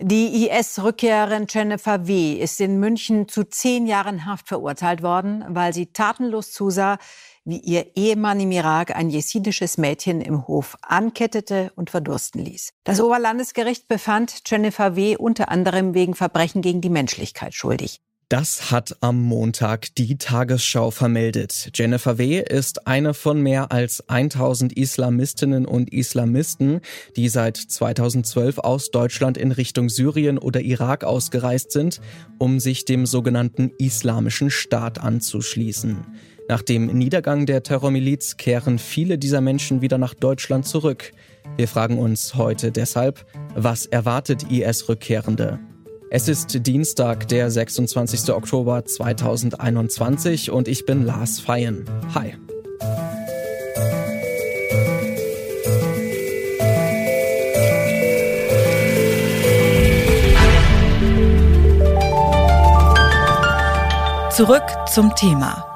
Die IS-Rückkehrerin Jennifer W. ist in München zu zehn Jahren Haft verurteilt worden, weil sie tatenlos zusah, wie ihr Ehemann im Irak ein jesidisches Mädchen im Hof ankettete und verdursten ließ. Das Oberlandesgericht befand Jennifer W. unter anderem wegen Verbrechen gegen die Menschlichkeit schuldig. Das hat am Montag die Tagesschau vermeldet. Jennifer W. ist eine von mehr als 1000 Islamistinnen und Islamisten, die seit 2012 aus Deutschland in Richtung Syrien oder Irak ausgereist sind, um sich dem sogenannten Islamischen Staat anzuschließen. Nach dem Niedergang der Terrormiliz kehren viele dieser Menschen wieder nach Deutschland zurück. Wir fragen uns heute deshalb, was erwartet IS-Rückkehrende? Es ist Dienstag, der 26. Oktober 2021 und ich bin Lars Feyen. Hi. Zurück zum Thema.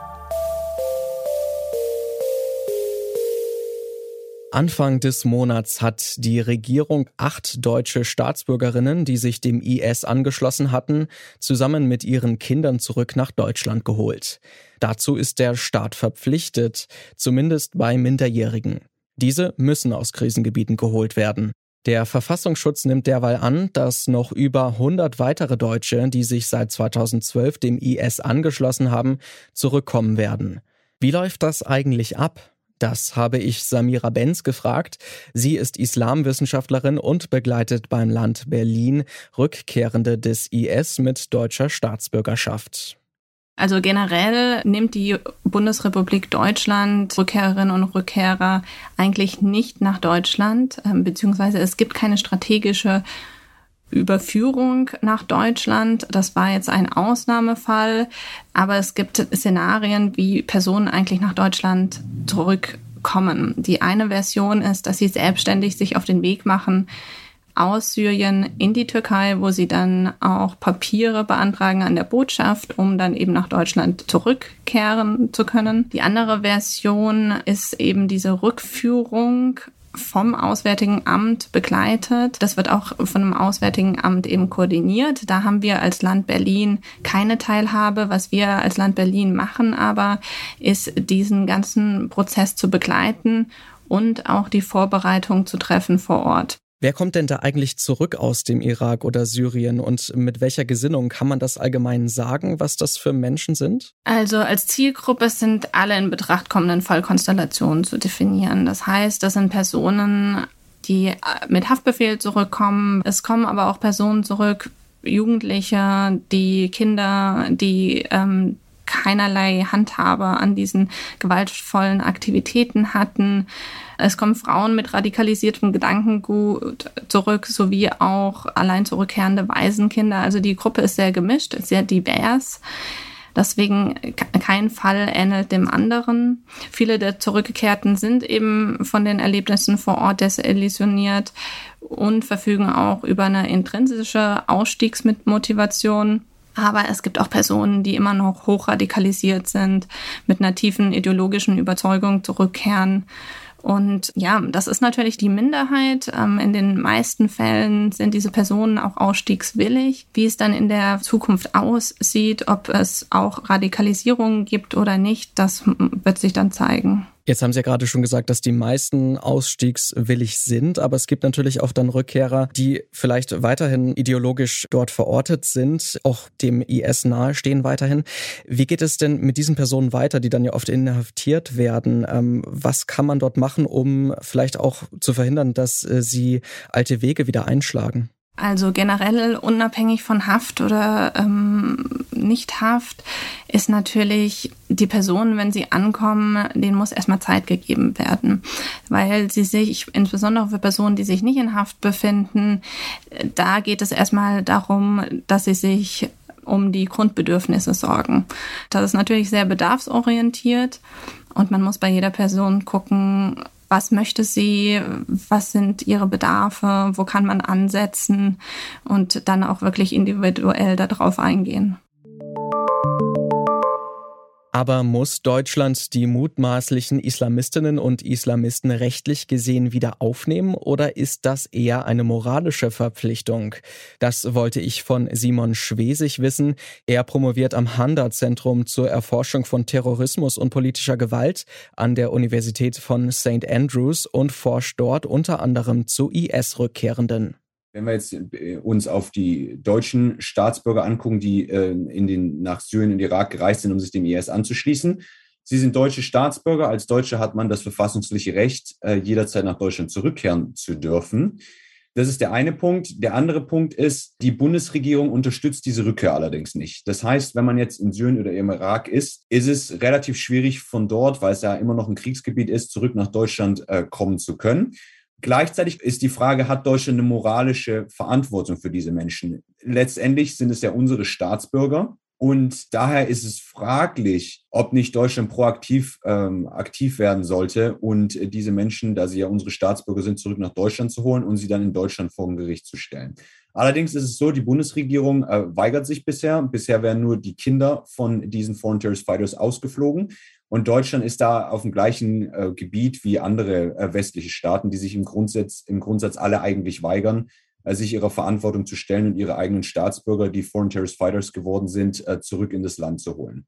Anfang des Monats hat die Regierung acht deutsche Staatsbürgerinnen, die sich dem IS angeschlossen hatten, zusammen mit ihren Kindern zurück nach Deutschland geholt. Dazu ist der Staat verpflichtet, zumindest bei Minderjährigen. Diese müssen aus Krisengebieten geholt werden. Der Verfassungsschutz nimmt derweil an, dass noch über 100 weitere Deutsche, die sich seit 2012 dem IS angeschlossen haben, zurückkommen werden. Wie läuft das eigentlich ab? Das habe ich Samira Benz gefragt. Sie ist Islamwissenschaftlerin und begleitet beim Land Berlin Rückkehrende des IS mit deutscher Staatsbürgerschaft. Also generell nimmt die Bundesrepublik Deutschland Rückkehrerinnen und Rückkehrer eigentlich nicht nach Deutschland, ähm, beziehungsweise es gibt keine strategische Überführung nach Deutschland. Das war jetzt ein Ausnahmefall, aber es gibt Szenarien, wie Personen eigentlich nach Deutschland zurückkommen. Die eine Version ist, dass sie selbstständig sich auf den Weg machen aus Syrien in die Türkei, wo sie dann auch Papiere beantragen an der Botschaft, um dann eben nach Deutschland zurückkehren zu können. Die andere Version ist eben diese Rückführung vom Auswärtigen Amt begleitet. Das wird auch von dem Auswärtigen Amt eben koordiniert. Da haben wir als Land Berlin keine Teilhabe. Was wir als Land Berlin machen aber, ist diesen ganzen Prozess zu begleiten und auch die Vorbereitung zu treffen vor Ort. Wer kommt denn da eigentlich zurück aus dem Irak oder Syrien und mit welcher Gesinnung? Kann man das allgemein sagen, was das für Menschen sind? Also als Zielgruppe sind alle in Betracht kommenden Fallkonstellationen zu definieren. Das heißt, das sind Personen, die äh, mit Haftbefehl zurückkommen. Es kommen aber auch Personen zurück, Jugendliche, die Kinder, die ähm, keinerlei Handhabe an diesen gewaltvollen Aktivitäten hatten. Es kommen Frauen mit radikalisiertem Gedankengut zurück, sowie auch allein zurückkehrende Waisenkinder. Also die Gruppe ist sehr gemischt, sehr divers. Deswegen kein Fall ähnelt dem anderen. Viele der Zurückgekehrten sind eben von den Erlebnissen vor Ort desillusioniert und verfügen auch über eine intrinsische Ausstiegsmotivation. Aber es gibt auch Personen, die immer noch hochradikalisiert sind, mit einer tiefen ideologischen Überzeugung zurückkehren und ja, das ist natürlich die Minderheit. Ähm, in den meisten Fällen sind diese Personen auch ausstiegswillig. Wie es dann in der Zukunft aussieht, ob es auch Radikalisierung gibt oder nicht, das wird sich dann zeigen. Jetzt haben Sie ja gerade schon gesagt, dass die meisten ausstiegswillig sind, aber es gibt natürlich auch dann Rückkehrer, die vielleicht weiterhin ideologisch dort verortet sind, auch dem IS nahestehen weiterhin. Wie geht es denn mit diesen Personen weiter, die dann ja oft inhaftiert werden? Ähm, was kann man dort machen, um vielleicht auch zu verhindern, dass äh, sie alte Wege wieder einschlagen? Also generell unabhängig von Haft oder ähm, Nicht-Haft ist natürlich die Person, wenn sie ankommen, denen muss erstmal Zeit gegeben werden, weil sie sich, insbesondere für Personen, die sich nicht in Haft befinden, da geht es erstmal darum, dass sie sich um die Grundbedürfnisse sorgen. Das ist natürlich sehr bedarfsorientiert und man muss bei jeder Person gucken, was möchte sie, was sind ihre Bedarfe, wo kann man ansetzen und dann auch wirklich individuell darauf eingehen. Aber muss Deutschland die mutmaßlichen Islamistinnen und Islamisten rechtlich gesehen wieder aufnehmen oder ist das eher eine moralische Verpflichtung? Das wollte ich von Simon Schwesig wissen. Er promoviert am Handa-Zentrum zur Erforschung von Terrorismus und politischer Gewalt an der Universität von St. Andrews und forscht dort unter anderem zu IS-Rückkehrenden. Wenn wir jetzt äh, uns auf die deutschen Staatsbürger angucken, die äh, in den, nach Syrien und Irak gereist sind, um sich dem IS anzuschließen, sie sind deutsche Staatsbürger. Als Deutsche hat man das verfassungsliche Recht, äh, jederzeit nach Deutschland zurückkehren zu dürfen. Das ist der eine Punkt. Der andere Punkt ist, die Bundesregierung unterstützt diese Rückkehr allerdings nicht. Das heißt, wenn man jetzt in Syrien oder im Irak ist, ist es relativ schwierig von dort, weil es ja immer noch ein Kriegsgebiet ist, zurück nach Deutschland kommen zu können. Gleichzeitig ist die Frage, hat Deutschland eine moralische Verantwortung für diese Menschen? Letztendlich sind es ja unsere Staatsbürger. Und daher ist es fraglich, ob nicht Deutschland proaktiv ähm, aktiv werden sollte und diese Menschen, da sie ja unsere Staatsbürger sind, zurück nach Deutschland zu holen und sie dann in Deutschland vor ein Gericht zu stellen. Allerdings ist es so, die Bundesregierung äh, weigert sich bisher. Bisher werden nur die Kinder von diesen Foreign Terrorist Fighters ausgeflogen. Und Deutschland ist da auf dem gleichen äh, Gebiet wie andere äh, westliche Staaten, die sich im Grundsatz, im Grundsatz alle eigentlich weigern, äh, sich ihrer Verantwortung zu stellen und ihre eigenen Staatsbürger, die Foreign Terrorist Fighters geworden sind, äh, zurück in das Land zu holen.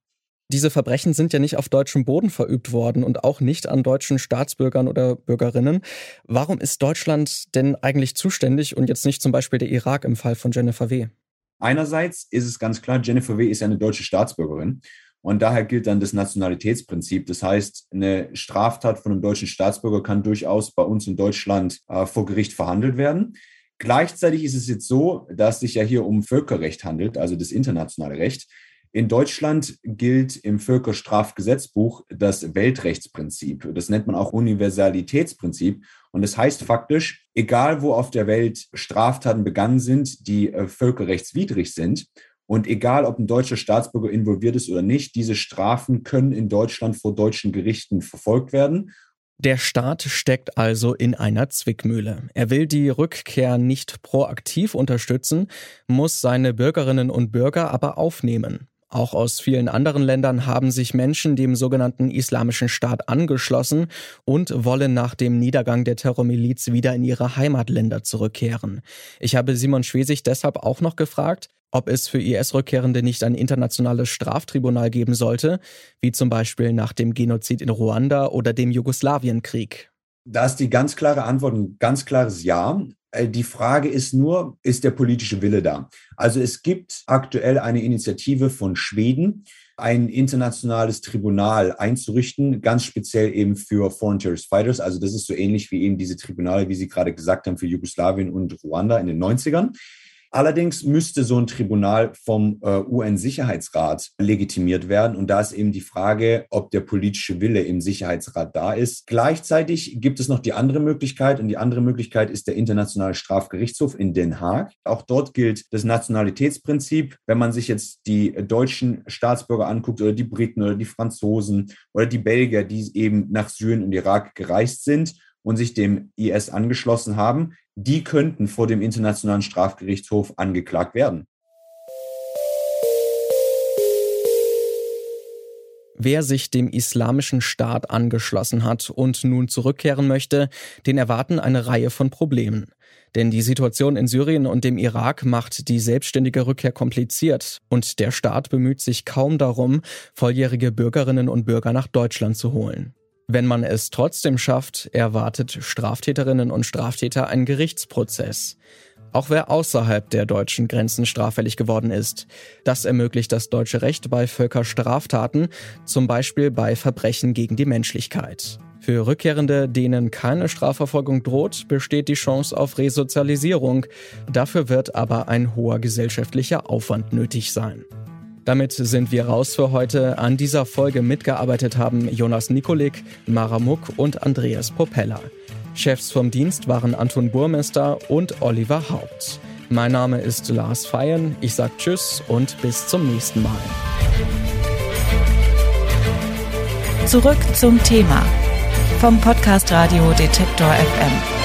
Diese Verbrechen sind ja nicht auf deutschem Boden verübt worden und auch nicht an deutschen Staatsbürgern oder Bürgerinnen. Warum ist Deutschland denn eigentlich zuständig und jetzt nicht zum Beispiel der Irak im Fall von Jennifer W.? Einerseits ist es ganz klar, Jennifer W. ist eine deutsche Staatsbürgerin und daher gilt dann das Nationalitätsprinzip. Das heißt, eine Straftat von einem deutschen Staatsbürger kann durchaus bei uns in Deutschland äh, vor Gericht verhandelt werden. Gleichzeitig ist es jetzt so, dass es sich ja hier um Völkerrecht handelt, also das internationale Recht. In Deutschland gilt im Völkerstrafgesetzbuch das Weltrechtsprinzip. Das nennt man auch Universalitätsprinzip. Und das heißt faktisch, egal wo auf der Welt Straftaten begangen sind, die äh, völkerrechtswidrig sind, und egal, ob ein deutscher Staatsbürger involviert ist oder nicht, diese Strafen können in Deutschland vor deutschen Gerichten verfolgt werden. Der Staat steckt also in einer Zwickmühle. Er will die Rückkehr nicht proaktiv unterstützen, muss seine Bürgerinnen und Bürger aber aufnehmen. Auch aus vielen anderen Ländern haben sich Menschen dem sogenannten Islamischen Staat angeschlossen und wollen nach dem Niedergang der Terrormiliz wieder in ihre Heimatländer zurückkehren. Ich habe Simon Schwesig deshalb auch noch gefragt, ob es für IS-Rückkehrende nicht ein internationales Straftribunal geben sollte, wie zum Beispiel nach dem Genozid in Ruanda oder dem Jugoslawienkrieg. Da ist die ganz klare Antwort, ein ganz klares Ja. Äh, die Frage ist nur, ist der politische Wille da? Also es gibt aktuell eine Initiative von Schweden, ein internationales Tribunal einzurichten, ganz speziell eben für Foreign Terrorist Fighters. Also das ist so ähnlich wie eben diese Tribunale, wie Sie gerade gesagt haben, für Jugoslawien und Ruanda in den 90ern. Allerdings müsste so ein Tribunal vom äh, UN-Sicherheitsrat legitimiert werden. Und da ist eben die Frage, ob der politische Wille im Sicherheitsrat da ist. Gleichzeitig gibt es noch die andere Möglichkeit. Und die andere Möglichkeit ist der Internationale Strafgerichtshof in Den Haag. Auch dort gilt das Nationalitätsprinzip. Wenn man sich jetzt die deutschen Staatsbürger anguckt oder die Briten oder die Franzosen oder die Belgier, die eben nach Syrien und Irak gereist sind und sich dem IS angeschlossen haben, die könnten vor dem Internationalen Strafgerichtshof angeklagt werden. Wer sich dem islamischen Staat angeschlossen hat und nun zurückkehren möchte, den erwarten eine Reihe von Problemen. Denn die Situation in Syrien und dem Irak macht die selbstständige Rückkehr kompliziert und der Staat bemüht sich kaum darum, volljährige Bürgerinnen und Bürger nach Deutschland zu holen. Wenn man es trotzdem schafft, erwartet Straftäterinnen und Straftäter ein Gerichtsprozess. Auch wer außerhalb der deutschen Grenzen straffällig geworden ist. Das ermöglicht das deutsche Recht bei Völkerstraftaten, zum Beispiel bei Verbrechen gegen die Menschlichkeit. Für Rückkehrende, denen keine Strafverfolgung droht, besteht die Chance auf Resozialisierung. Dafür wird aber ein hoher gesellschaftlicher Aufwand nötig sein. Damit sind wir raus für heute. An dieser Folge mitgearbeitet haben Jonas Nikolik, Mara Muck und Andreas Propeller. Chefs vom Dienst waren Anton Burmester und Oliver Haupt. Mein Name ist Lars Feyen. Ich sage Tschüss und bis zum nächsten Mal. Zurück zum Thema vom Podcast Radio Detektor FM.